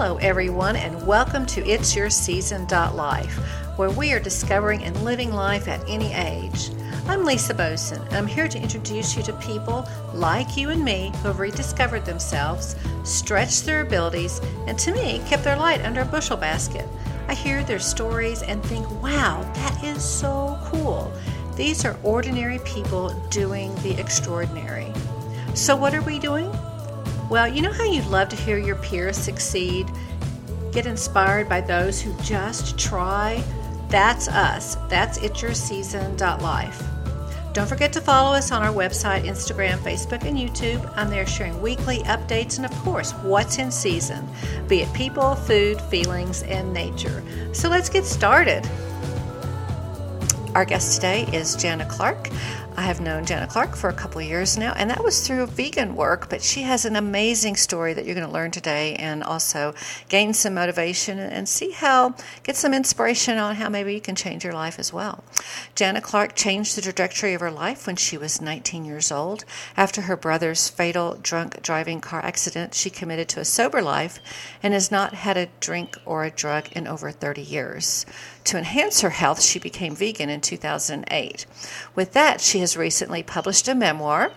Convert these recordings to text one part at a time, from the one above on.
Hello, everyone, and welcome to It's Your Season Life, where we are discovering and living life at any age. I'm Lisa Boson, I'm here to introduce you to people like you and me who have rediscovered themselves, stretched their abilities, and to me, kept their light under a bushel basket. I hear their stories and think, wow, that is so cool. These are ordinary people doing the extraordinary. So, what are we doing? Well, you know how you'd love to hear your peers succeed? Get inspired by those who just try? That's us. That's It's Your Season Life. Don't forget to follow us on our website, Instagram, Facebook, and YouTube. I'm there sharing weekly updates and, of course, what's in season, be it people, food, feelings, and nature. So let's get started. Our guest today is Janna Clark. I have known Janna Clark for a couple years now, and that was through vegan work. But she has an amazing story that you're going to learn today, and also gain some motivation and see how get some inspiration on how maybe you can change your life as well. Janna Clark changed the trajectory of her life when she was 19 years old. After her brother's fatal drunk driving car accident, she committed to a sober life and has not had a drink or a drug in over 30 years. To enhance her health, she became vegan in 2008. With that, she has recently published a memoir.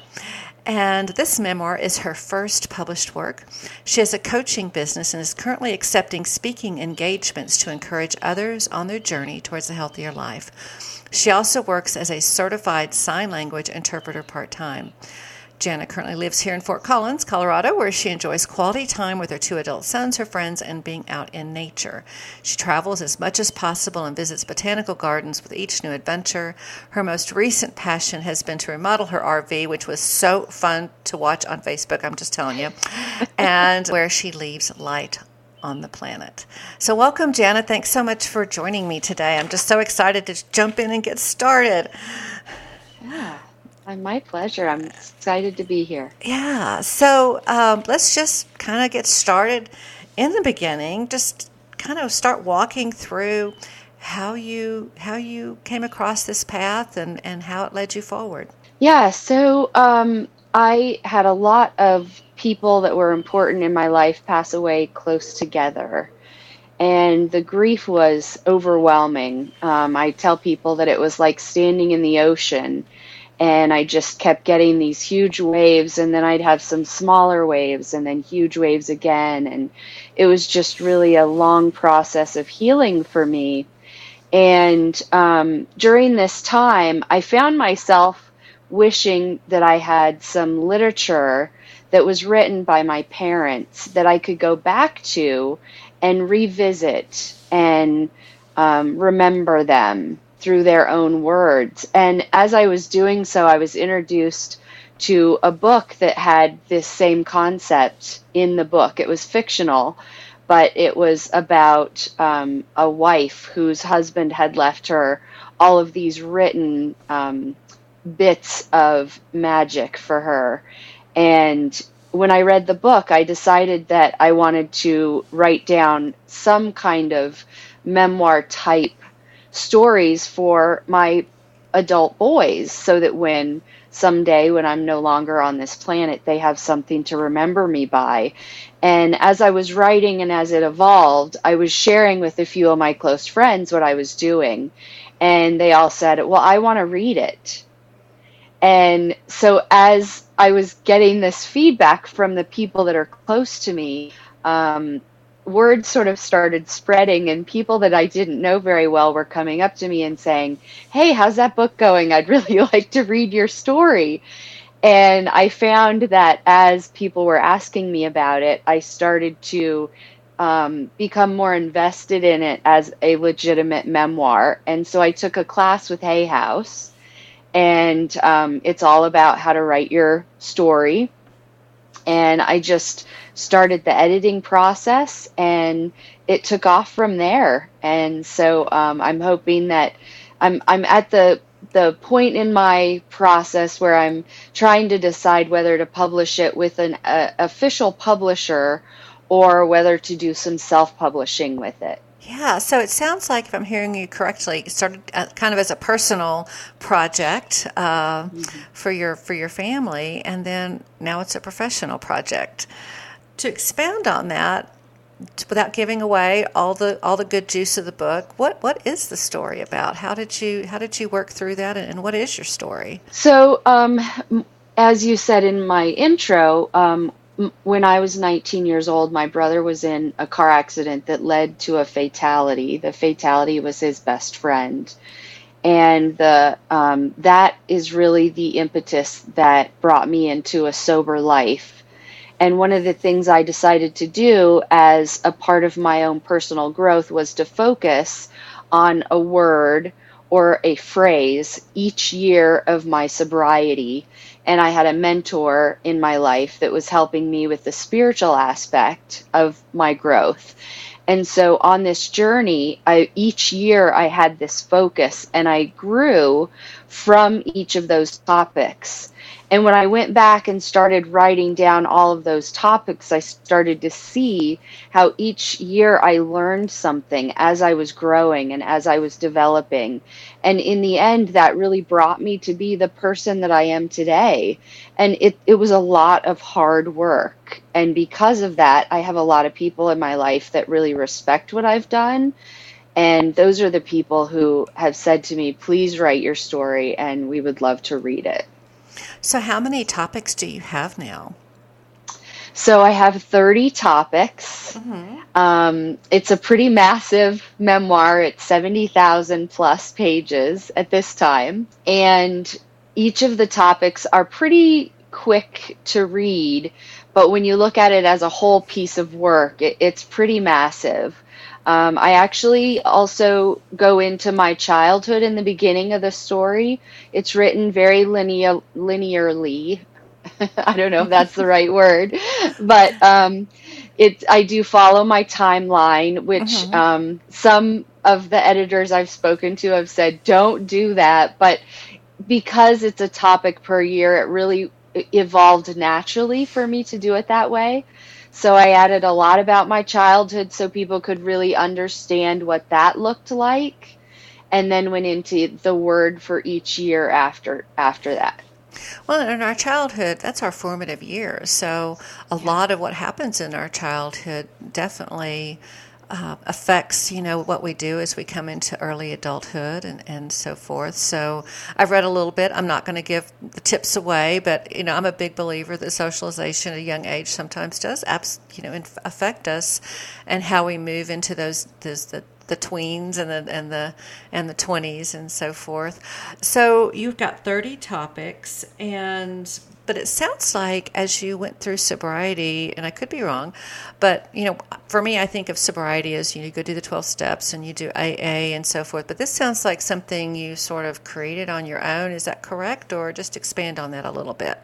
And this memoir is her first published work. She has a coaching business and is currently accepting speaking engagements to encourage others on their journey towards a healthier life. She also works as a certified sign language interpreter part time. Janna currently lives here in Fort Collins, Colorado, where she enjoys quality time with her two adult sons, her friends, and being out in nature. She travels as much as possible and visits botanical gardens with each new adventure. Her most recent passion has been to remodel her RV, which was so fun to watch on Facebook, I'm just telling you, and where she leaves light on the planet. So, welcome, Janna. Thanks so much for joining me today. I'm just so excited to jump in and get started. Yeah. My pleasure. I'm excited to be here. Yeah. So um, let's just kind of get started in the beginning. Just kind of start walking through how you how you came across this path and and how it led you forward. Yeah. So um, I had a lot of people that were important in my life pass away close together. And the grief was overwhelming. Um, I tell people that it was like standing in the ocean and I just kept getting these huge waves, and then I'd have some smaller waves, and then huge waves again. And it was just really a long process of healing for me. And um, during this time, I found myself wishing that I had some literature that was written by my parents that I could go back to and revisit and um, remember them through their own words. And as I was doing so, I was introduced to a book that had this same concept in the book. It was fictional, but it was about um, a wife whose husband had left her all of these written um, bits of magic for her. And when I read the book, I decided that I wanted to write down some kind of memoir type stories for my adult boys so that when someday when I'm no longer on this planet, they have something to remember me by. And as I was writing and as it evolved, I was sharing with a few of my close friends what I was doing. And they all said, Well, I want to read it. And so as I was getting this feedback from the people that are close to me, um, word sort of started spreading and people that I didn't know very well were coming up to me and saying, "Hey, how's that book going? I'd really like to read your story." And I found that as people were asking me about it, I started to um, become more invested in it as a legitimate memoir. And so I took a class with Hay House, and um, it's all about how to write your story. And I just started the editing process and it took off from there. And so um, I'm hoping that I'm I'm at the the point in my process where I'm trying to decide whether to publish it with an uh, official publisher or whether to do some self-publishing with it. Yeah, so it sounds like, if I'm hearing you correctly, it started uh, kind of as a personal project uh, mm-hmm. for your for your family, and then now it's a professional project to expound on that, without giving away all the all the good juice of the book, what what is the story about? How did you how did you work through that, and, and what is your story? So, um, as you said in my intro, um, when I was 19 years old, my brother was in a car accident that led to a fatality. The fatality was his best friend. And the um, that is really the impetus that brought me into a sober life. And one of the things I decided to do as a part of my own personal growth was to focus on a word or a phrase each year of my sobriety and I had a mentor in my life that was helping me with the spiritual aspect of my growth. And so on this journey, I, each year I had this focus and I grew from each of those topics. And when I went back and started writing down all of those topics, I started to see how each year I learned something as I was growing and as I was developing. And in the end, that really brought me to be the person that I am today. And it, it was a lot of hard work. And because of that, I have a lot of people in my life that really respect what I've done. And those are the people who have said to me, please write your story and we would love to read it. So, how many topics do you have now? So, I have 30 topics. Mm-hmm. Um, it's a pretty massive memoir. It's 70,000 plus pages at this time. And each of the topics are pretty quick to read, but when you look at it as a whole piece of work, it, it's pretty massive. Um, I actually also go into my childhood in the beginning of the story. It's written very linear, linearly. I don't know if that's the right word, but um, it. I do follow my timeline, which mm-hmm. um, some of the editors I've spoken to have said don't do that, but because it's a topic per year, it really evolved naturally for me to do it that way. So I added a lot about my childhood so people could really understand what that looked like and then went into the word for each year after after that. Well, in our childhood, that's our formative years. So a yeah. lot of what happens in our childhood definitely uh, affects you know what we do as we come into early adulthood and, and so forth so i've read a little bit i'm not going to give the tips away but you know i'm a big believer that socialization at a young age sometimes does abs- you know affect us and how we move into those those the the tweens and the and the and the 20s and so forth. So you've got 30 topics and but it sounds like as you went through sobriety and I could be wrong, but you know, for me I think of sobriety as you, know, you go do the 12 steps and you do AA and so forth, but this sounds like something you sort of created on your own. Is that correct or just expand on that a little bit?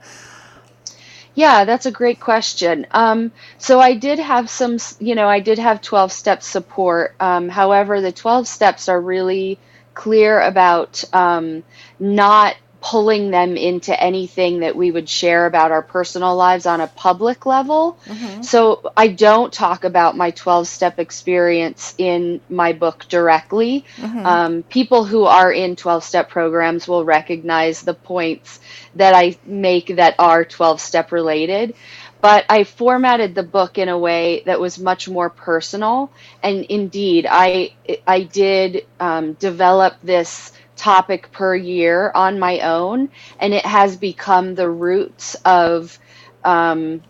Yeah, that's a great question. Um, so I did have some, you know, I did have 12 step support. Um, however, the 12 steps are really clear about um, not pulling them into anything that we would share about our personal lives on a public level. Mm-hmm. So I don't talk about my 12 step experience in my book directly. Mm-hmm. Um, people who are in 12 step programs will recognize the points that I make that are 12 step related. But I formatted the book in a way that was much more personal. And indeed, I, I did um, develop this topic per year on my own, and it has become the roots of um,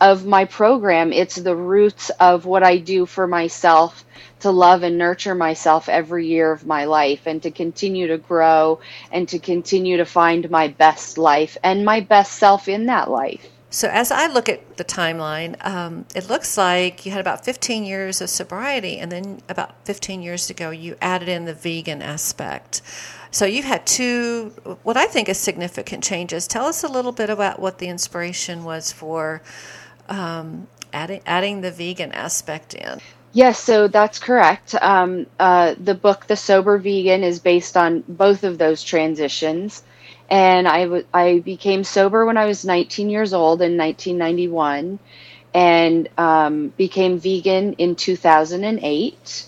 of my program. It's the roots of what I do for myself to love and nurture myself every year of my life, and to continue to grow and to continue to find my best life and my best self in that life. So, as I look at the timeline, um, it looks like you had about 15 years of sobriety, and then about 15 years ago, you added in the vegan aspect. So, you've had two, what I think is significant changes. Tell us a little bit about what the inspiration was for um, adding, adding the vegan aspect in. Yes, so that's correct. Um, uh, the book, The Sober Vegan, is based on both of those transitions and I, w- I became sober when I was 19 years old in 1991 and um, became vegan in 2008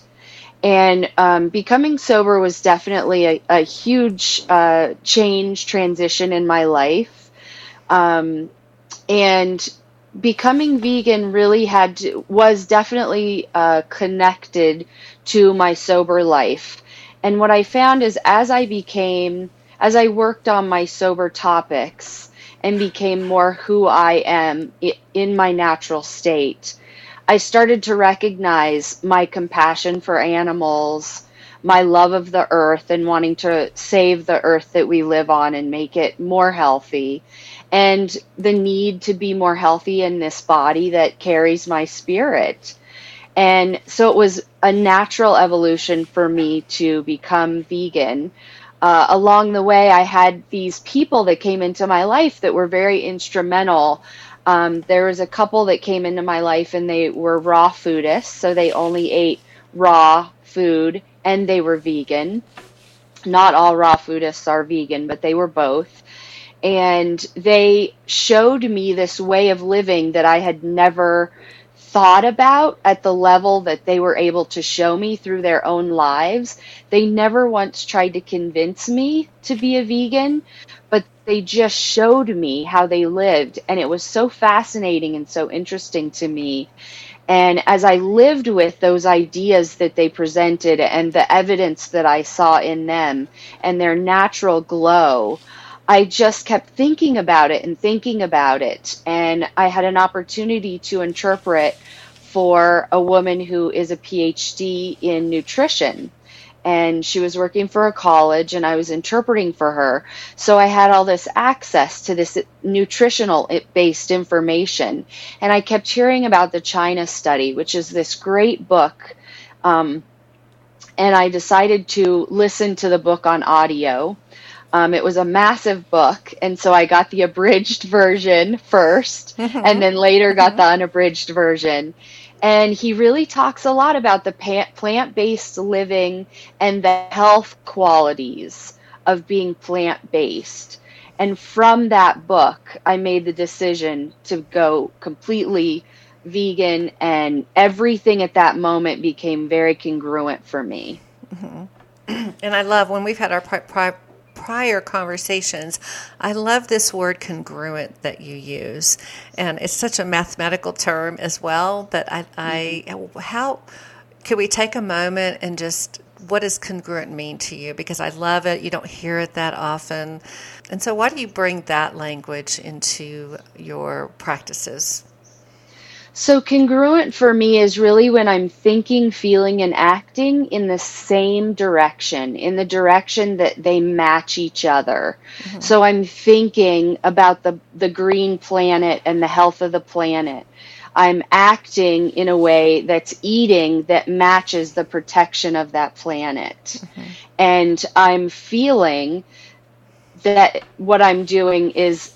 and um, becoming sober was definitely a, a huge uh, change transition in my life um, and becoming vegan really had to, was definitely uh, connected to my sober life. And what I found is as I became, as I worked on my sober topics and became more who I am in my natural state, I started to recognize my compassion for animals, my love of the earth, and wanting to save the earth that we live on and make it more healthy and the need to be more healthy in this body that carries my spirit. And so it was a natural evolution for me to become vegan. Uh, along the way, I had these people that came into my life that were very instrumental. Um, there was a couple that came into my life and they were raw foodists, so they only ate raw food and they were vegan. Not all raw foodists are vegan, but they were both and they showed me this way of living that I had never thought about at the level that they were able to show me through their own lives. They never once tried to convince me to be a vegan, but they just showed me how they lived. And it was so fascinating and so interesting to me. And as I lived with those ideas that they presented and the evidence that I saw in them and their natural glow, I just kept thinking about it and thinking about it. And I had an opportunity to interpret for a woman who is a PhD in nutrition. And she was working for a college, and I was interpreting for her. So I had all this access to this nutritional based information. And I kept hearing about the China study, which is this great book. Um, and I decided to listen to the book on audio um, it was a massive book, and so I got the abridged version 1st mm-hmm. and then later got mm-hmm. the unabridged version. And he really talks a lot about the plant based living and the health qualities of being plant based. And from that book, I made the decision to go completely vegan, and everything at that moment became very congruent for me. Mm-hmm. And I love when we've had our pri- pri- prior conversations, I love this word congruent that you use. And it's such a mathematical term as well But I, I mm-hmm. how can we take a moment and just what does congruent mean to you? Because I love it. You don't hear it that often. And so, why do you bring that language into your practices? So, congruent for me is really when I'm thinking, feeling, and acting in the same direction, in the direction that they match each other. Mm-hmm. So, I'm thinking about the, the green planet and the health of the planet. I'm acting in a way that's eating that matches the protection of that planet. Mm-hmm. And I'm feeling that what I'm doing is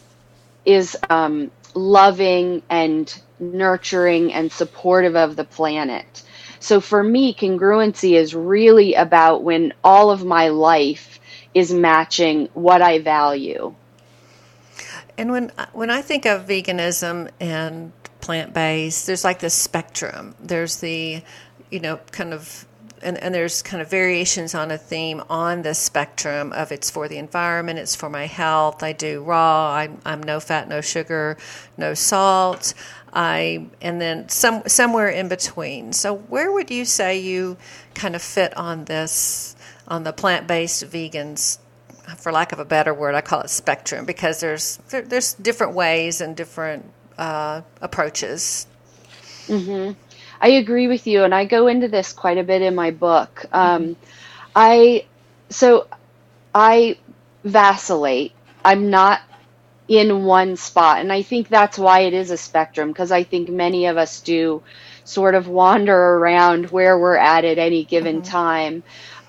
is um, loving and nurturing and supportive of the planet. So for me, congruency is really about when all of my life is matching what I value. And when when I think of veganism and plant based, there's like this spectrum. There's the, you know, kind of and, and there's kind of variations on a theme on the spectrum of it's for the environment, it's for my health. I do raw. I'm, I'm no fat, no sugar, no salt. I and then some somewhere in between. So where would you say you kind of fit on this on the plant based vegans? For lack of a better word, I call it spectrum because there's there, there's different ways and different uh, approaches. Mm-hmm. I agree with you, and I go into this quite a bit in my book. Um, I so I vacillate. I'm not in one spot, and I think that's why it is a spectrum because I think many of us do sort of wander around where we're at at any given mm-hmm. time.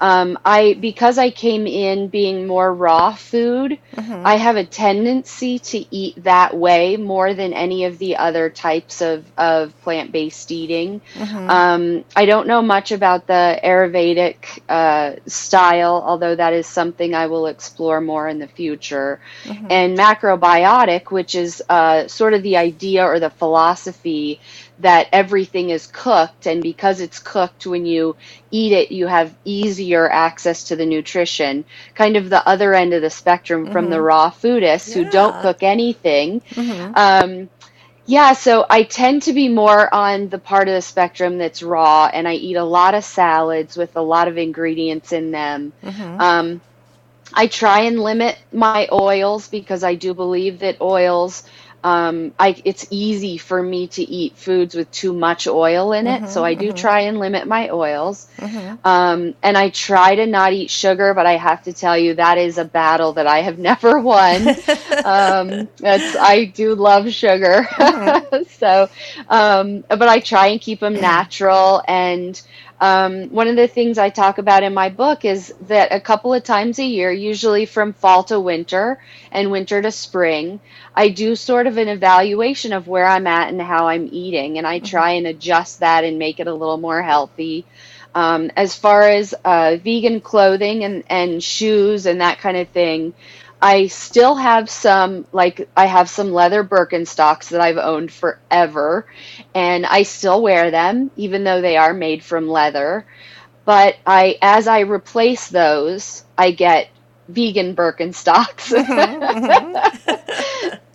Um, I because I came in being more raw food, mm-hmm. I have a tendency to eat that way more than any of the other types of, of plant based eating. Mm-hmm. Um, I don't know much about the Ayurvedic uh, style, although that is something I will explore more in the future. Mm-hmm. And macrobiotic, which is uh, sort of the idea or the philosophy that everything is cooked and because it's cooked when you eat it you have easier access to the nutrition kind of the other end of the spectrum mm-hmm. from the mm-hmm. raw foodists yeah. who don't cook anything mm-hmm. um, Yeah, so I tend to be more on the part of the spectrum that's raw, and I eat a lot of salads with a lot of ingredients in them. Mm-hmm. Um, I try and limit my oils because I do believe that oils um, I, it's easy for me to eat foods with too much oil in it, mm-hmm, so I do mm-hmm. try and limit my oils. Mm-hmm. Um, and I try to not eat sugar, but I have to tell you that is a battle that I have never won. um, I do love sugar, mm-hmm. so um, but I try and keep them natural and um, one of the things I talk about in my book is that a couple of times a year, usually from fall to winter and winter to spring, I do sort of an evaluation of where I'm at and how I'm eating, and I mm-hmm. try and adjust that and make it a little more healthy. Um, as far as uh, vegan clothing and, and shoes and that kind of thing, I still have some, like, I have some leather Birkenstocks that I've owned forever, and I still wear them, even though they are made from leather. But I, as I replace those, I get vegan Birkenstocks. Mm-hmm,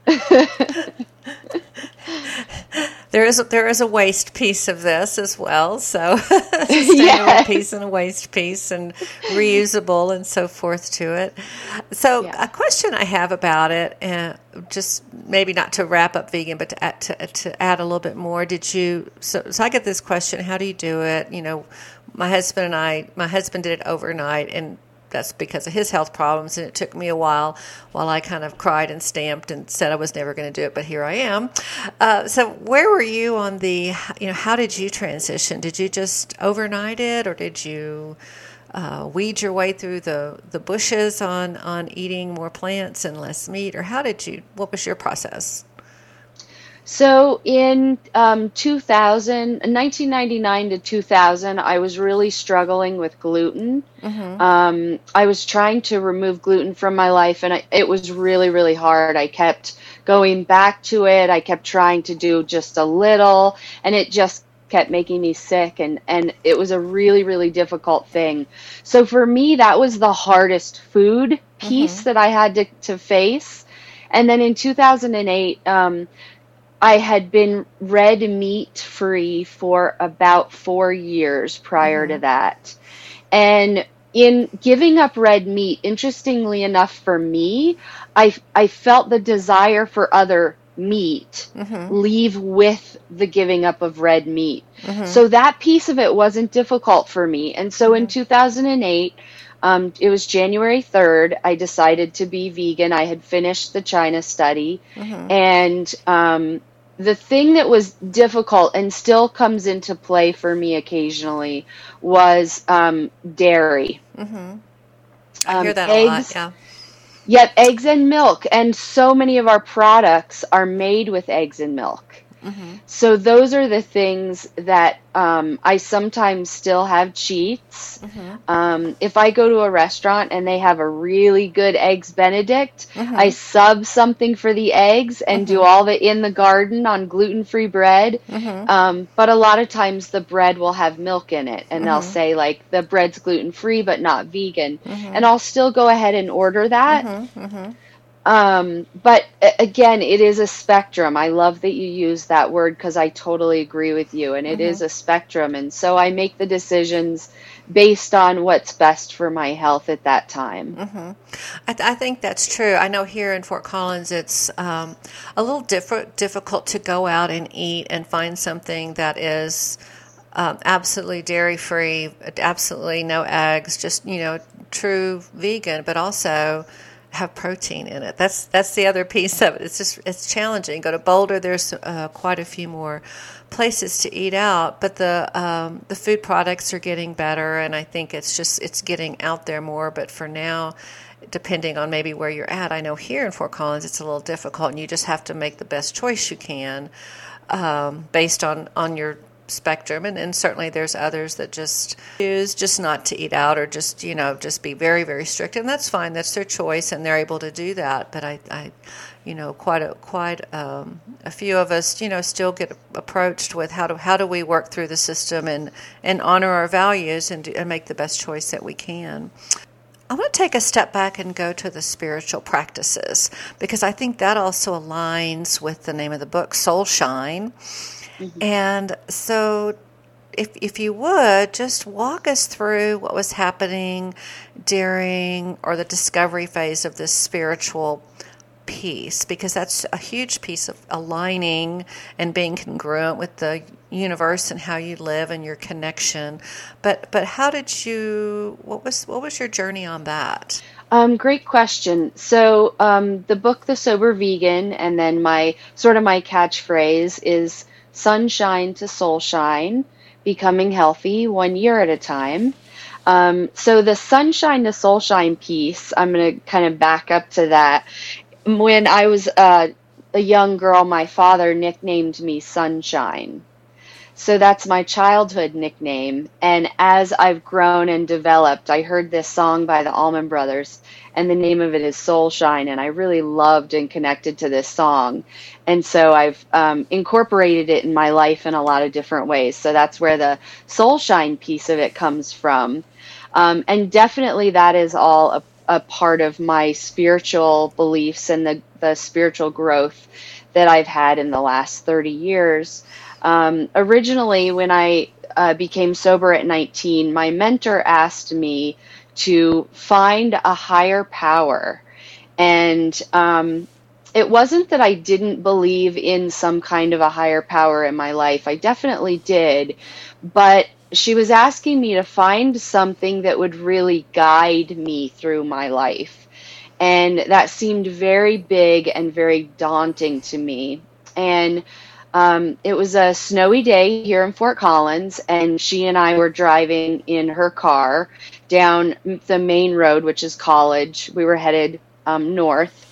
mm-hmm. there is a, there is a waste piece of this as well. So sustainable yes. piece and a waste piece and reusable and so forth to it. So yeah. a question I have about it, and uh, just maybe not to wrap up vegan, but to add, to, to add a little bit more. Did you? So, so I get this question: How do you do it? You know, my husband and I, my husband did it overnight, and that's because of his health problems and it took me a while while i kind of cried and stamped and said i was never going to do it but here i am. Uh, so where were you on the you know how did you transition? Did you just overnight it or did you uh, weed your way through the, the bushes on, on eating more plants and less meat or how did you what was your process so in um, 2000, 1999 to 2000, I was really struggling with gluten. Mm-hmm. Um, I was trying to remove gluten from my life, and I, it was really, really hard. I kept going back to it. I kept trying to do just a little, and it just kept making me sick and and it was a really really difficult thing so for me that was the hardest food piece mm-hmm. that i had to, to face and then in 2008 um, I had been red meat free for about four years prior mm-hmm. to that. And in giving up red meat, interestingly enough for me, I, I felt the desire for other meat mm-hmm. leave with the giving up of red meat. Mm-hmm. So that piece of it wasn't difficult for me. And so in mm-hmm. 2008, um, it was January 3rd. I decided to be vegan. I had finished the China study. Mm-hmm. And um, the thing that was difficult and still comes into play for me occasionally was um, dairy. Mm-hmm. I um, hear that eggs, a lot. Yeah. Yet eggs and milk, and so many of our products are made with eggs and milk. Mm-hmm. So those are the things that um, I sometimes still have cheats. Mm-hmm. Um, if I go to a restaurant and they have a really good eggs Benedict, mm-hmm. I sub something for the eggs and do mm-hmm. all the in the garden on gluten free bread. Mm-hmm. Um, but a lot of times the bread will have milk in it, and they'll mm-hmm. say like the bread's gluten free but not vegan, and I'll still go ahead and order that. Um, but again, it is a spectrum. I love that you use that word because I totally agree with you. And it mm-hmm. is a spectrum. And so I make the decisions based on what's best for my health at that time. Mm-hmm. I, th- I, think that's true. I know here in Fort Collins, it's um, a little diff- difficult to go out and eat and find something that is. Um, absolutely dairy free, absolutely no eggs, just you know, true vegan, but also have protein in it. That's that's the other piece of it. It's just it's challenging. Go to Boulder. There's uh, quite a few more places to eat out, but the um, the food products are getting better, and I think it's just it's getting out there more. But for now, depending on maybe where you're at, I know here in Fort Collins it's a little difficult, and you just have to make the best choice you can um, based on on your spectrum and, and certainly there's others that just choose just not to eat out or just you know just be very very strict and that's fine that's their choice and they're able to do that but i, I you know quite a quite um, a few of us you know still get approached with how do how do we work through the system and and honor our values and, do, and make the best choice that we can I want to take a step back and go to the spiritual practices because I think that also aligns with the name of the book, Soul Shine. Mm-hmm. And so, if, if you would just walk us through what was happening during or the discovery phase of this spiritual piece because that's a huge piece of aligning and being congruent with the universe and how you live and your connection. But but how did you? What was what was your journey on that? Um, great question. So um, the book, The Sober Vegan, and then my sort of my catchphrase is sunshine to soul shine, becoming healthy one year at a time. Um, so the sunshine to soul shine piece, I'm going to kind of back up to that. When I was uh, a young girl, my father nicknamed me Sunshine. So that's my childhood nickname. And as I've grown and developed, I heard this song by the Allman Brothers, and the name of it is Soul Shine. And I really loved and connected to this song. And so I've um, incorporated it in my life in a lot of different ways. So that's where the Soul Shine piece of it comes from. Um, and definitely that is all a, a part of my spiritual beliefs and the, the spiritual growth that I've had in the last 30 years. Um, originally, when I uh, became sober at 19, my mentor asked me to find a higher power. And um, it wasn't that I didn't believe in some kind of a higher power in my life. I definitely did. But she was asking me to find something that would really guide me through my life. And that seemed very big and very daunting to me. And um, it was a snowy day here in Fort Collins, and she and I were driving in her car down the main road, which is College. We were headed um, north.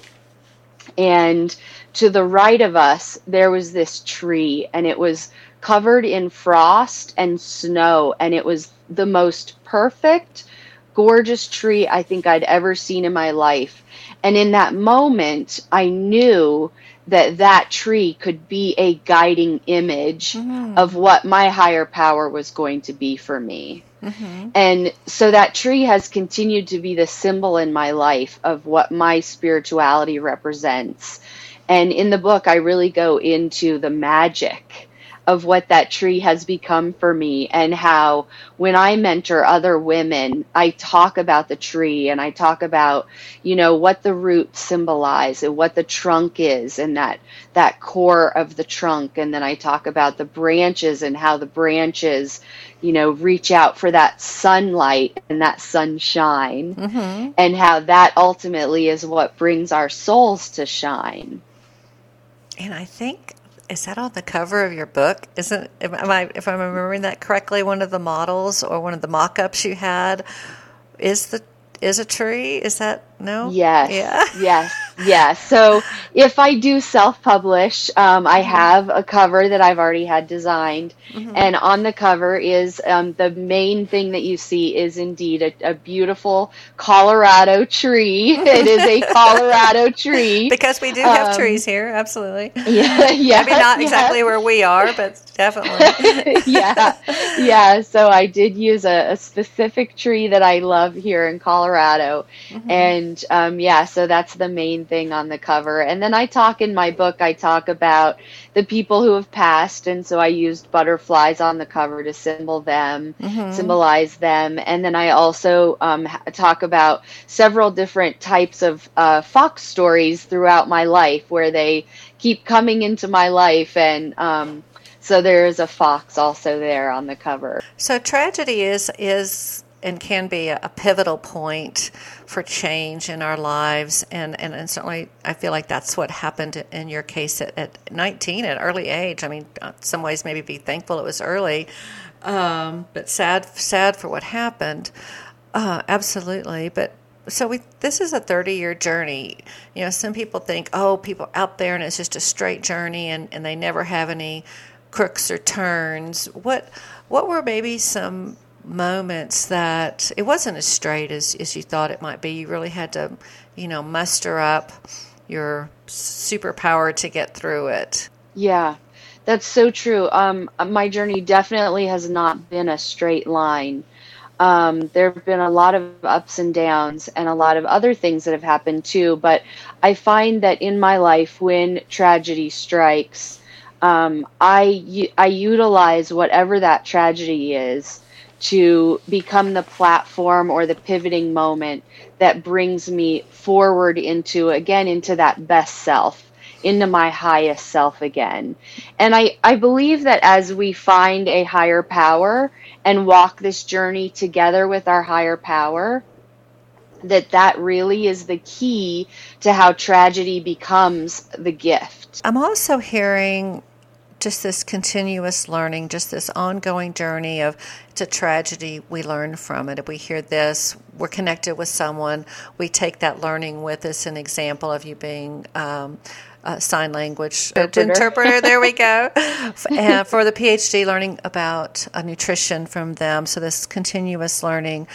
And to the right of us, there was this tree, and it was covered in frost and snow, and it was the most perfect, gorgeous tree I think I'd ever seen in my life. And in that moment, I knew that that tree could be a guiding image mm-hmm. of what my higher power was going to be for me. Mm-hmm. And so that tree has continued to be the symbol in my life of what my spirituality represents. And in the book, I really go into the magic of what that tree has become for me and how when I mentor other women, I talk about the tree and I talk about, you know, what the roots symbolize and what the trunk is and that that core of the trunk and then I talk about the branches and how the branches, you know, reach out for that sunlight and that sunshine mm-hmm. and how that ultimately is what brings our souls to shine. And I think is that on the cover of your book? Isn't am I if I'm remembering that correctly? One of the models or one of the mock-ups you had is the is a tree. Is that no? Yes. Yeah. Yes. Yes. So if I do self publish, um, I mm-hmm. have a cover that I've already had designed. Mm-hmm. And on the cover is um, the main thing that you see is indeed a, a beautiful Colorado tree. it is a Colorado tree. Because we do have um, trees here. Absolutely. Yeah. yeah Maybe not exactly where we are, but definitely. yeah. Yeah. So I did use a, a, specific tree that I love here in Colorado. Mm-hmm. And um, yeah, so that's the main thing on the cover. And then I talk in my book, I talk about the people who have passed. And so I used butterflies on the cover to symbol them, mm-hmm. symbolize them. And then I also um, talk about several different types of uh, fox stories throughout my life where they keep coming into my life and, um, so there is a fox also there on the cover. So tragedy is is and can be a, pivotal point for change in our lives. And, and, and, certainly, I feel like that's what happened in your case at, at 19, at early age. I mean, some ways, maybe be thankful it was early, um, but sad, sad for what happened. Uh, absolutely. But so we, this is a 30 year journey. You know, some people think, oh, people out there and it's just a straight journey and, and they never have any crooks or turns. What, what were maybe some moments that it wasn't as straight as, as you thought it might be. You really had to, you know, muster up your superpower to get through it. Yeah, that's so true. Um, my journey definitely has not been a straight line. Um, there have been a lot of ups and downs and a lot of other things that have happened too. But I find that in my life, when tragedy strikes, um, I, I utilize whatever that tragedy is to become the platform or the pivoting moment that brings me forward into, again, into that best self into my highest self again. And I, I believe that as we find a higher power and walk this journey together with our higher power, that that really is the key to how tragedy becomes the gift. I'm also hearing just this continuous learning, just this ongoing journey of it's a tragedy, we learn from it. If we hear this, we're connected with someone, we take that learning with us. An example of you being um, uh, sign language interpreter. interpreter. There we go. and for the PhD, learning about uh, nutrition from them. So this continuous learning.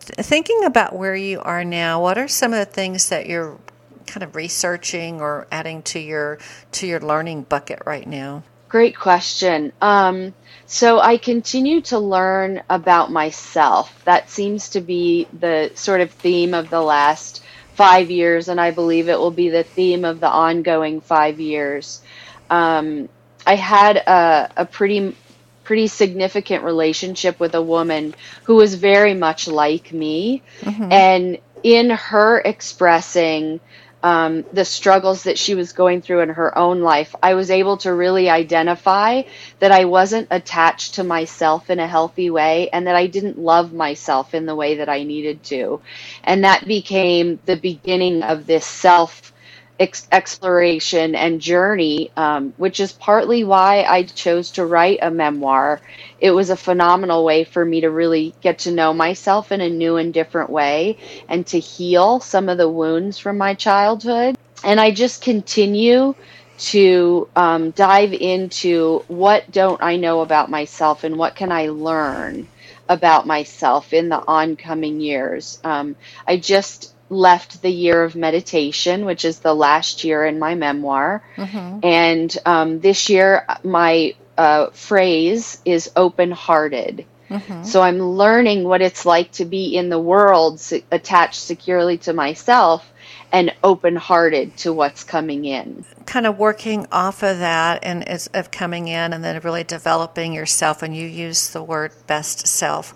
Thinking about where you are now, what are some of the things that you're kind of researching or adding to your to your learning bucket right now? Great question. Um, so I continue to learn about myself. That seems to be the sort of theme of the last five years, and I believe it will be the theme of the ongoing five years. Um, I had a, a pretty pretty significant relationship with a woman who was very much like me, mm-hmm. and in her expressing um, the struggles that she was going through in her own life, I was able to really identify that I wasn't attached to myself in a healthy way and that I didn't love myself in the way that I needed to. And that became the beginning of this self ex- exploration and journey, um, which is partly why I chose to write a memoir. It was a phenomenal way for me to really get to know myself in a new and different way and to heal some of the wounds from my childhood. And I just continue to um, dive into what don't I know about myself and what can I learn about myself in the oncoming years. Um, I just left the year of meditation, which is the last year in my memoir. Mm-hmm. And um, this year, my uh, phrase is open hearted. Mm-hmm. So I'm learning what it's like to be in the world attached securely to myself and open hearted to what's coming in. Kind of working off of that and is, of coming in and then really developing yourself. And you use the word best self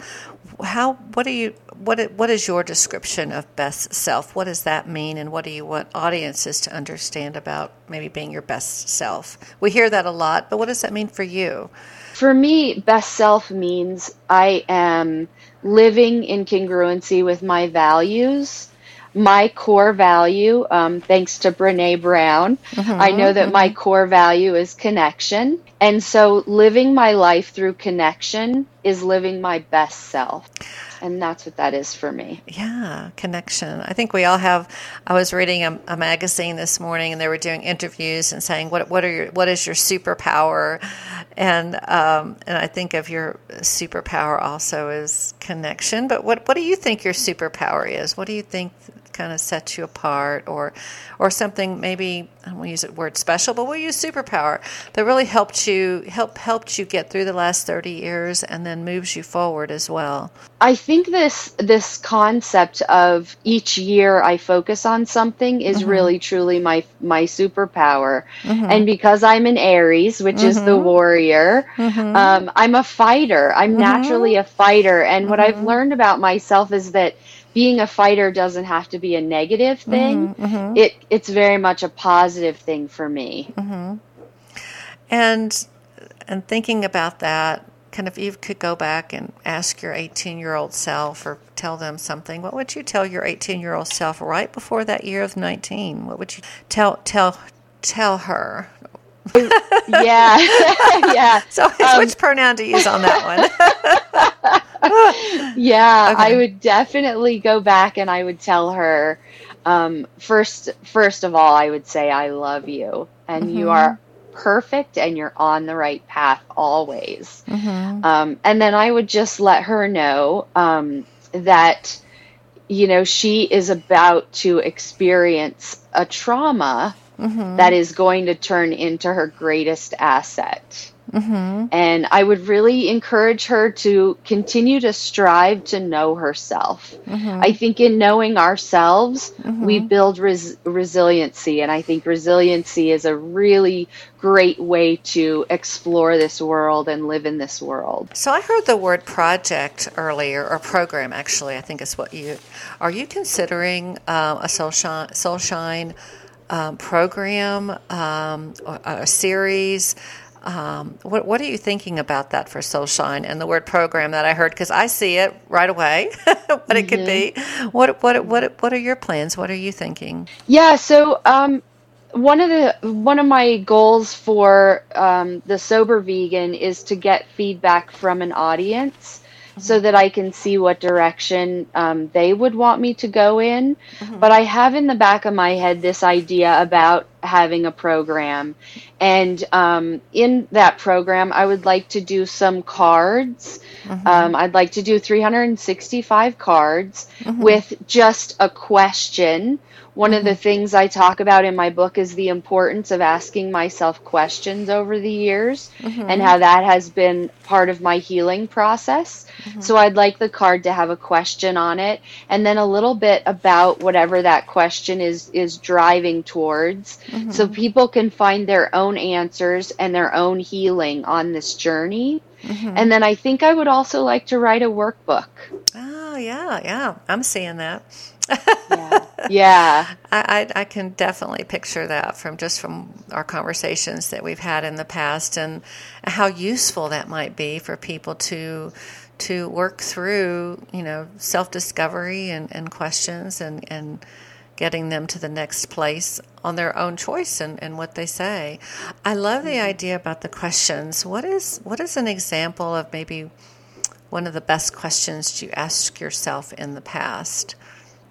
how what do you what what is your description of best self? What does that mean, and what do you want audiences to understand about maybe being your best self? We hear that a lot, but what does that mean for you? For me, best self means I am living in congruency with my values. My core value, um, thanks to Brene Brown, mm-hmm, I know that mm-hmm. my core value is connection. And so living my life through connection is living my best self. And that's what that is for me. Yeah, connection. I think we all have. I was reading a, a magazine this morning, and they were doing interviews and saying, "What what are your what is your superpower?" And um, and I think of your superpower also is connection. But what what do you think your superpower is? What do you think kind of sets you apart or or something maybe I don't want to use the word special, but we'll use superpower that really helped you help helped you get through the last thirty years and then moves you forward as well. I think this this concept of each year I focus on something is mm-hmm. really truly my my superpower. Mm-hmm. And because I'm an Aries, which mm-hmm. is the mm-hmm. warrior, mm-hmm. um, I'm a fighter. I'm mm-hmm. naturally a fighter. And what I've learned about myself is that being a fighter doesn't have to be a negative thing. Mm-hmm, mm-hmm. It it's very much a positive thing for me. Mm-hmm. And and thinking about that, kind of you could go back and ask your 18 year old self or tell them something. What would you tell your 18 year old self right before that year of 19? What would you tell tell tell her? Yeah, yeah. So, um, which pronoun to use on that one? yeah, okay. I would definitely go back and I would tell her um, first first of all, I would say I love you and mm-hmm. you are perfect and you're on the right path always. Mm-hmm. Um, and then I would just let her know um, that you know she is about to experience a trauma mm-hmm. that is going to turn into her greatest asset. Mm-hmm. And I would really encourage her to continue to strive to know herself. Mm-hmm. I think in knowing ourselves, mm-hmm. we build res- resiliency. And I think resiliency is a really great way to explore this world and live in this world. So I heard the word project earlier, or program actually, I think is what you are. You considering uh, a Soul Shine, Soul Shine um, program, um, a series? Um, what, what are you thinking about that for Soul Shine and the word program that I heard? Because I see it right away, what mm-hmm. it could be. Mm-hmm. What what what what are your plans? What are you thinking? Yeah, so um, one of the one of my goals for um, the sober vegan is to get feedback from an audience so that I can see what direction um, they would want me to go in. Mm-hmm. But I have in the back of my head this idea about having a program. And um, in that program, I would like to do some cards. Mm-hmm. Um, I'd like to do 365 cards mm-hmm. with just a question one of the things I talk about in my book is the importance of asking myself questions over the years mm-hmm. and how that has been part of my healing process. Mm-hmm. So I'd like the card to have a question on it and then a little bit about whatever that question is is driving towards mm-hmm. so people can find their own answers and their own healing on this journey. Mm-hmm. And then I think I would also like to write a workbook. Oh, yeah, yeah. I'm seeing that yeah, yeah. I, I, I can definitely picture that from just from our conversations that we've had in the past, and how useful that might be for people to to work through, you know, self discovery and, and questions and and getting them to the next place on their own choice and, and what they say. I love the mm-hmm. idea about the questions. What is what is an example of maybe one of the best questions you ask yourself in the past?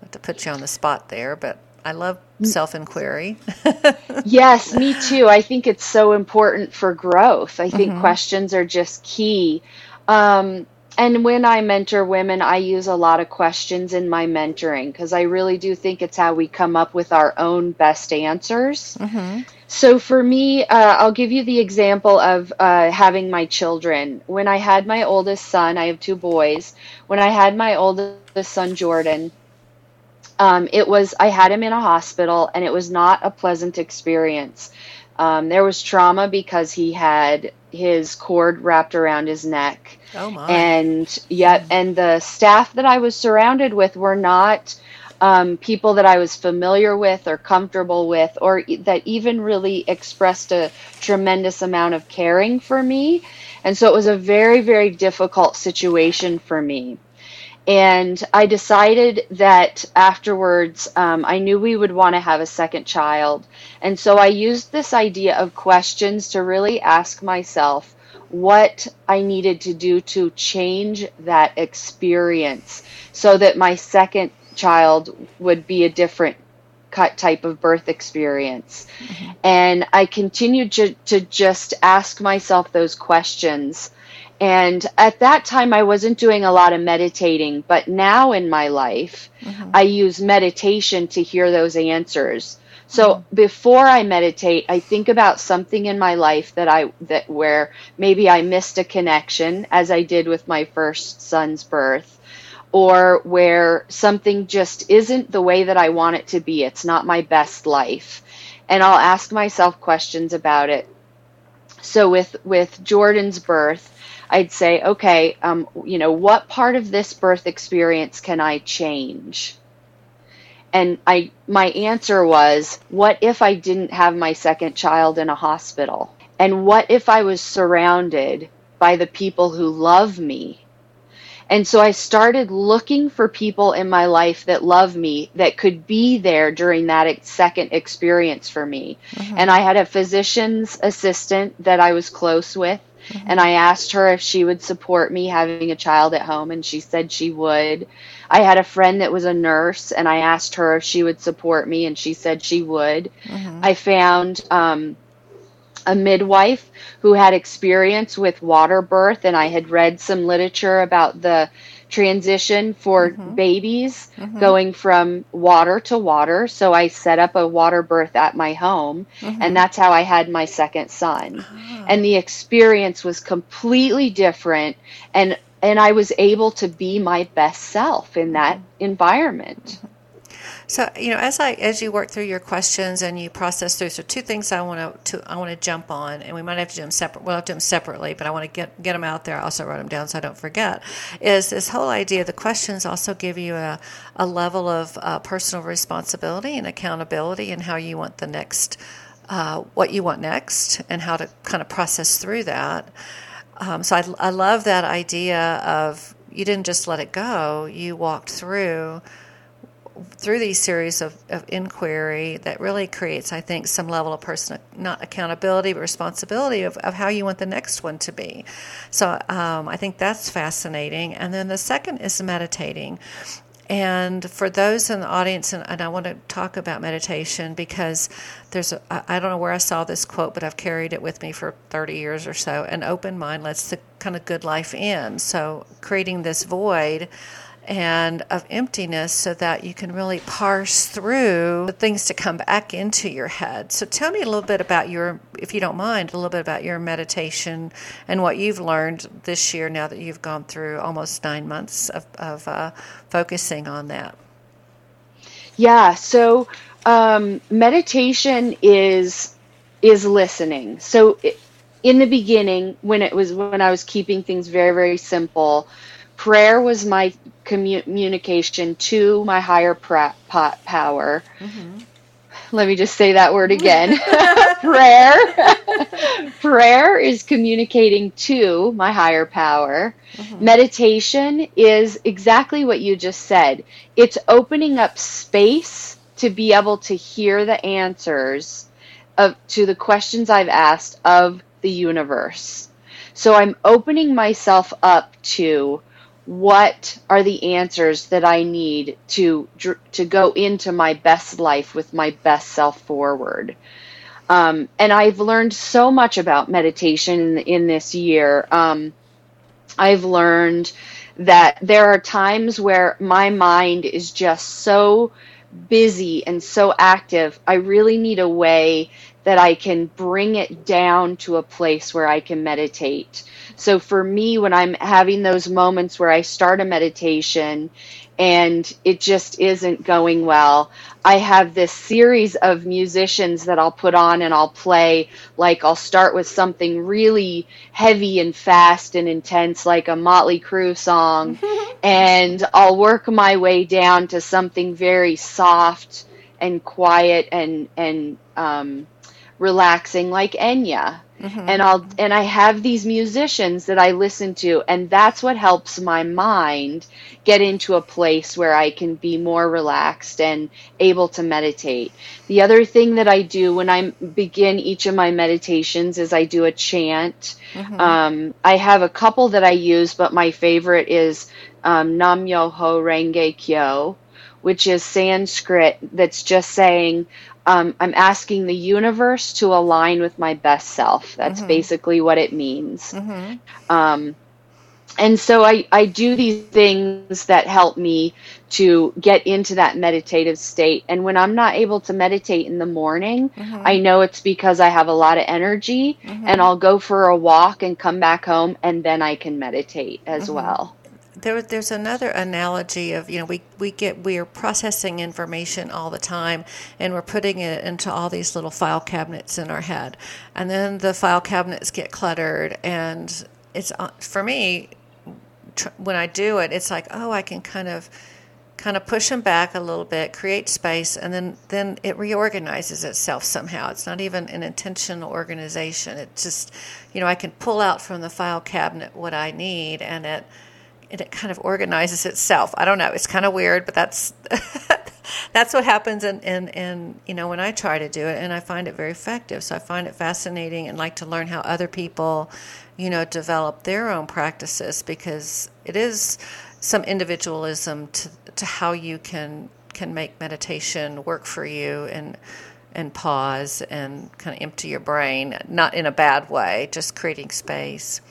Not to put you on the spot there, but I love self inquiry. yes, me too. I think it's so important for growth. I think mm-hmm. questions are just key. Um, and when I mentor women, I use a lot of questions in my mentoring because I really do think it's how we come up with our own best answers. Mm-hmm. So for me, uh, I'll give you the example of uh, having my children. When I had my oldest son, I have two boys. When I had my oldest son, Jordan, um, it was I had him in a hospital, and it was not a pleasant experience. Um, there was trauma because he had his cord wrapped around his neck. Oh my! And yeah, and the staff that I was surrounded with were not um, people that I was familiar with or comfortable with, or that even really expressed a tremendous amount of caring for me. And so it was a very, very difficult situation for me. And I decided that afterwards, um, I knew we would want to have a second child. And so I used this idea of questions to really ask myself what I needed to do to change that experience so that my second child would be a different cut type of birth experience. Mm-hmm. And I continued to, to just ask myself those questions and at that time, I wasn't doing a lot of meditating, but now in my life, mm-hmm. I use meditation to hear those answers. So mm-hmm. before I meditate, I think about something in my life that I that where maybe I missed a connection as I did with my first son's birth or where something just isn't the way that I want it to be. It's not my best life. And I'll ask myself questions about it. So with with Jordan's birth, I'd say, okay, um, you know, what part of this birth experience can I change? And I, my answer was, what if I didn't have my second child in a hospital? And what if I was surrounded by the people who love me? And so I started looking for people in my life that love me that could be there during that second experience for me. Mm-hmm. And I had a physician's assistant that I was close with Mm-hmm. And I asked her if she would support me having a child at home, and she said she would. I had a friend that was a nurse, and I asked her if she would support me, and she said she would. Mm-hmm. I found um, a midwife who had experience with water birth, and I had read some literature about the transition for mm-hmm. babies mm-hmm. going from water to water. So I set up a water birth at my home, mm-hmm. and that's how I had my second son. Ah. And the experience was completely different, and and I was able to be my best self in that mm-hmm. environment. So you know, as I as you work through your questions and you process through, so two things I want to, I want to jump on, and we might have to do them separate. We'll have to do them separately, but I want to get get them out there. I also write them down so I don't forget. Is this whole idea? The questions also give you a a level of uh, personal responsibility and accountability, and how you want the next, uh, what you want next, and how to kind of process through that. Um, so I, I love that idea of you didn't just let it go; you walked through through these series of, of inquiry that really creates, I think, some level of personal, not accountability, but responsibility of, of how you want the next one to be. So um, I think that's fascinating. And then the second is meditating. And for those in the audience, and, and, I want to talk about meditation because there's, a, I don't know where I saw this quote, but I've carried it with me for 30 years or so. An open mind lets the kind of good life in. So creating this void and of emptiness so that you can really parse through the things to come back into your head. So tell me a little bit about your, if you don't mind, a little bit about your meditation and what you've learned this year now that you've gone through almost nine months of, of uh, focusing on that. Yeah, so um, meditation is is listening. So in the beginning, when it was when I was keeping things very very simple, prayer was my communication to my higher pra- power. Mm-hmm. Let me just say that word again. prayer. prayer is communicating to my higher power. Mm-hmm. Meditation is exactly what you just said. It's opening up space to be able to hear the answers of to the questions I've asked of the universe. So I'm opening myself up to what are the answers that I need to to go into my best life with my best self forward. Um, and I've learned so much about meditation in, in this year. Um, I've learned that there are times where my mind is just so busy and so active. I really need a way that I can bring it down to a place where I can meditate. So for me, when I'm having those moments where I start a meditation and it just isn't going well, I have this series of musicians that I'll put on and I'll play. Like I'll start with something really heavy and fast and intense, like a Motley Crue song, and I'll work my way down to something very soft and quiet and and um, relaxing, like Enya. Mm-hmm. And I'll and I have these musicians that I listen to and that's what helps my mind get into a place where I can be more relaxed and able to meditate. The other thing that I do when I begin each of my meditations is I do a chant. Mm-hmm. Um, I have a couple that I use, but my favorite is um, Nam Myoho Renge Kyo, which is Sanskrit that's just saying um, I'm asking the universe to align with my best self. That's mm-hmm. basically what it means. Mm-hmm. Um, and so I, I do these things that help me to get into that meditative state. And when I'm not able to meditate in the morning, mm-hmm. I know it's because I have a lot of energy mm-hmm. and I'll go for a walk and come back home and then I can meditate as mm-hmm. well there, there's another analogy of you know we, we get we are processing information all the time and we're putting it into all these little file cabinets in our head. And then the file cabinets get cluttered and it's uh, for me tr- when I do it it's like oh I can kind of kind of push them back a little bit create space and then then it reorganizes itself somehow. It's not even an intentional organization. It just you know I can pull out from the file cabinet what I need and it and it kind of organizes itself. I don't know. It's kind of weird, but that's that's what happens. And in, in, you know when I try to do it, and I find it very effective. So I find it fascinating and like to learn how other people, you know, develop their own practices because it is some individualism to to how you can can make meditation work for you and and pause and kind of empty your brain, not in a bad way, just creating space.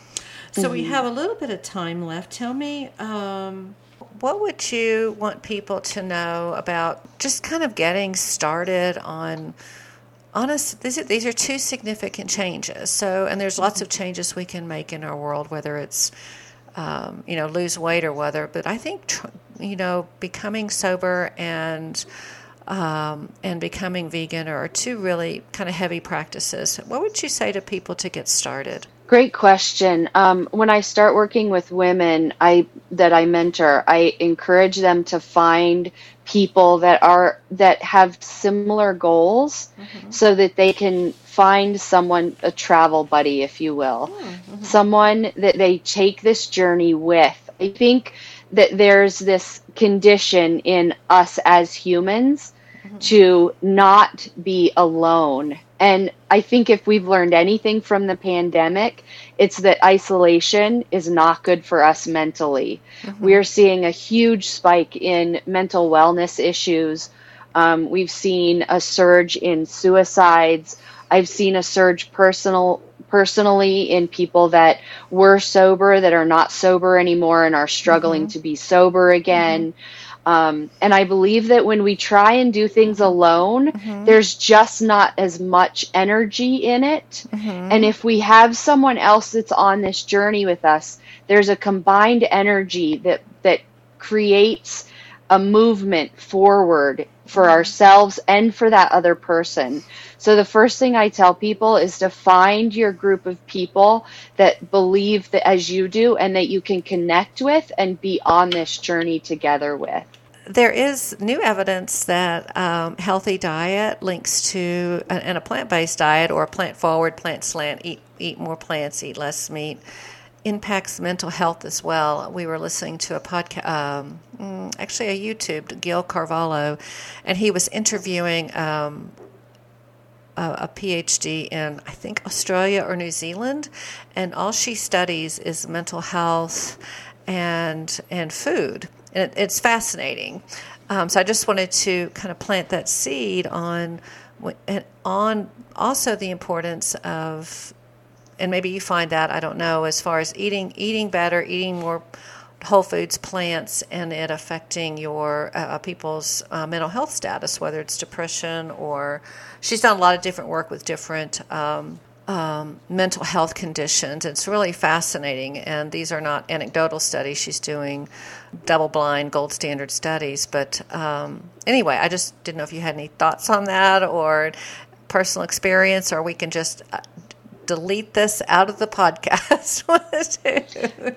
So mm-hmm. we have a little bit of time left. Tell me, um, what would you want people to know about just kind of getting started on? honest these are, these are two significant changes so and there's lots of changes we can make in our world whether it's um, you know lose weight or whether but i think tr- you know becoming sober and um, and becoming vegan are two really kind of heavy practices what would you say to people to get started Great question. Um, when I start working with women, I that I mentor, I encourage them to find people that are that have similar goals, mm-hmm. so that they can find someone a travel buddy, if you will, oh, mm-hmm. someone that they take this journey with. I think that there's this condition in us as humans mm-hmm. to not be alone and I think if we've learned anything from the pandemic, it's that isolation is not good for us mentally. Mm-hmm. We're seeing a huge spike in mental wellness issues. Um, we've seen a surge in suicides. I've seen a surge personal personally in people that were sober that are not sober anymore and are struggling mm-hmm. to be sober again. Mm-hmm. Um, and I believe that when we try and do things alone, mm-hmm. there's just not as much energy in it. Mm-hmm. And if we have someone else that's on this journey with us, there's a combined energy that that creates a movement forward for mm-hmm. ourselves and for that other person. So the first thing I tell people is to find your group of people that believe that as you do and that you can connect with and be on this journey together with there is new evidence that um, healthy diet links to and a plant-based diet or a plant-forward, plant-slant, eat eat more plants, eat less meat, impacts mental health as well. We were listening to a podcast, um, mm, actually a YouTube, Gil Carvalho, and he was interviewing um, a, a PhD in I think Australia or New Zealand, and all she studies is mental health and and food and it, it's fascinating. Um, so I just wanted to kind of plant that seed on on also the importance of, and maybe you find that I don't know as far as eating eating better, eating more whole foods, plants, and it affecting your uh, uh people's uh, mental health status, whether it's depression or she's done a lot of different work with different. Um, um, mental health conditions. It's really fascinating, and these are not anecdotal studies. She's doing double blind, gold standard studies. But um, anyway, I just didn't know if you had any thoughts on that or personal experience, or we can just uh, delete this out of the podcast.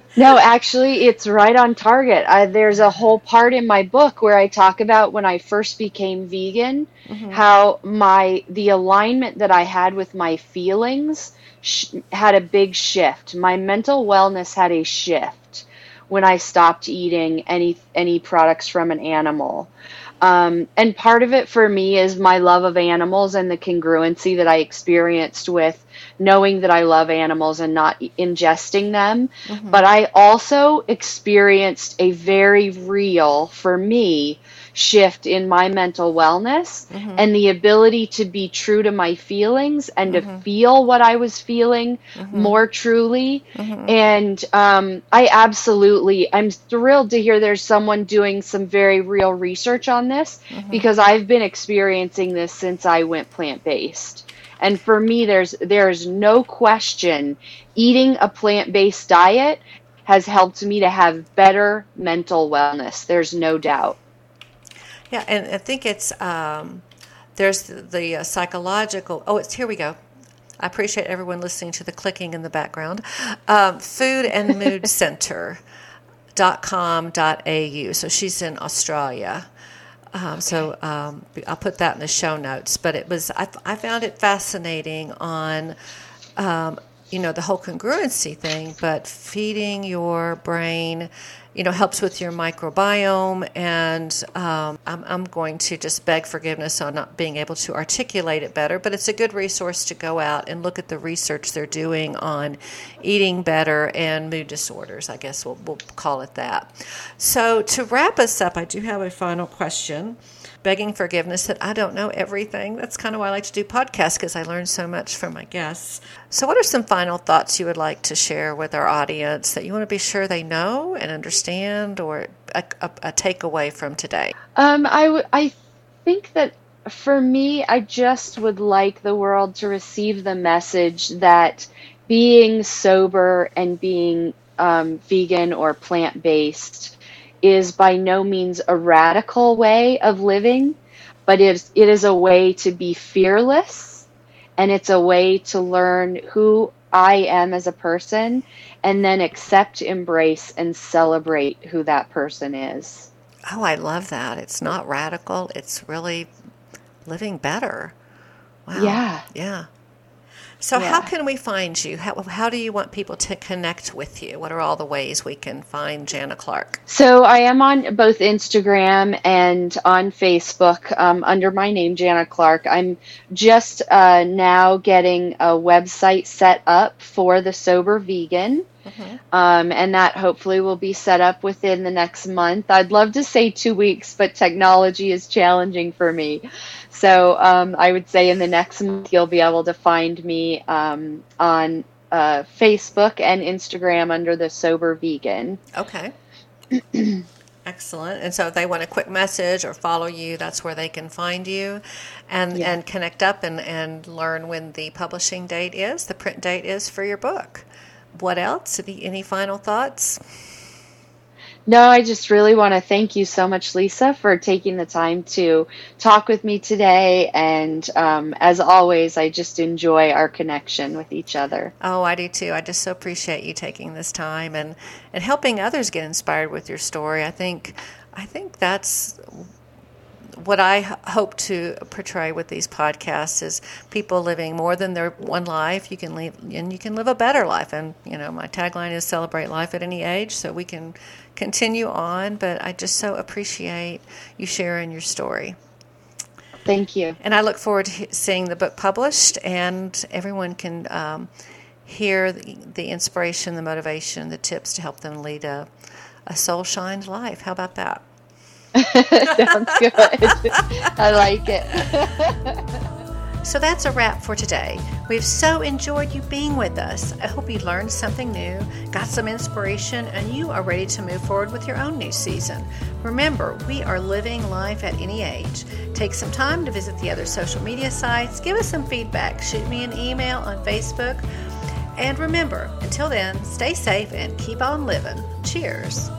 no, actually, it's right on target. I, there's a whole part in my book where I talk about when I first became vegan, mm-hmm. how my the alignment that I had with my feelings sh- had a big shift. My mental wellness had a shift when I stopped eating any any products from an animal. Um, and part of it for me is my love of animals and the congruency that I experienced with knowing that I love animals and not ingesting them. Mm-hmm. But I also experienced a very real, for me, shift in my mental wellness mm-hmm. and the ability to be true to my feelings and mm-hmm. to feel what I was feeling mm-hmm. more truly. Mm-hmm. And um, I absolutely, I'm thrilled to hear there's someone doing some very real research on this mm-hmm. because I've been experiencing this since I went plant based. And for me, there's there's no question eating a plant based diet has helped me to have better mental wellness. There's no doubt. Yeah, and I think it's um, there's the, the uh, psychological. Oh, it's here we go. I appreciate everyone listening to the clicking in the background. Um, food and Mood Center. Dot com dot au. So she's in Australia. Um. So um, I'll put that in the show notes. But it was I, I found it fascinating on um, you know the whole congruency thing, but feeding your brain you know, helps with your microbiome. And um, I'm, I'm, going to just beg forgiveness on not being able to articulate it better, but it's a good resource to go out and look at the research they're doing on eating better and mood disorders. I guess we'll, we'll call it that. So, to wrap us up, I do have a final question. Begging forgiveness that I don't know everything. That's kind of why I like to do podcasts because I learn so much from my guests. So, what are some final thoughts you would like to share with our audience that you want to be sure they know and understand or a, a, a takeaway from today? Um, I, w- I think that for me, I just would like the world to receive the message that being sober and being um, vegan or plant based is by no means a radical way of living, but it is, it is a way to be fearless and it's a way to learn who I am as a person and then accept, embrace, and celebrate who that person is. Oh, I love that. It's not radical, it's really living better. Wow. Yeah. Yeah. So, Yeah. how can we find you? How, how do you want people to connect with you? What are all the ways we can find Janna Clark? So I am on both Instagram and on Facebook um, under my name, Janna Clark. I'm just uh, now getting a website set up for the Sober Vegan. Um, and that hopefully will be set up within the next month. I'd love to say two weeks, but technology is challenging for me. So um, I would say in the next month you'll be able to find me um, on uh, Facebook and Instagram under the Sober Vegan. Okay. Excellent. And so if they want a quick message or follow you, that's where they can find you and, Yeah. and connect up and, and learn when the publishing date is, the print date is for your book. What else? Any, any final thoughts? No, I just really want to thank you so much, Lisa, for taking the time to talk with me today. And um, as always, I just enjoy our connection with each other. Oh, I do too. I just so appreciate you taking this time and, and helping others get inspired with your story. I think I think that's what I hope to portray with these podcasts is people living more than their one life. You can live and you can live a better life. And you know, my tagline is celebrate life at any age, so we can continue on. But I just so appreciate you sharing your story. Thank you. And I look forward to seeing the book published, and everyone can um, hear the, the inspiration, the motivation, the tips to help them lead a, a soul shined life. How about that? Sounds good. I like it. So that's a wrap for today. We've so enjoyed you being with us. I hope you learned something new, got some inspiration, and you are ready to move forward with your own new season. Remember, we are living life at any age. Take some time to visit the other social media sites, give us some feedback, shoot me an email on Facebook. And remember, until then, stay safe and keep on living. Cheers.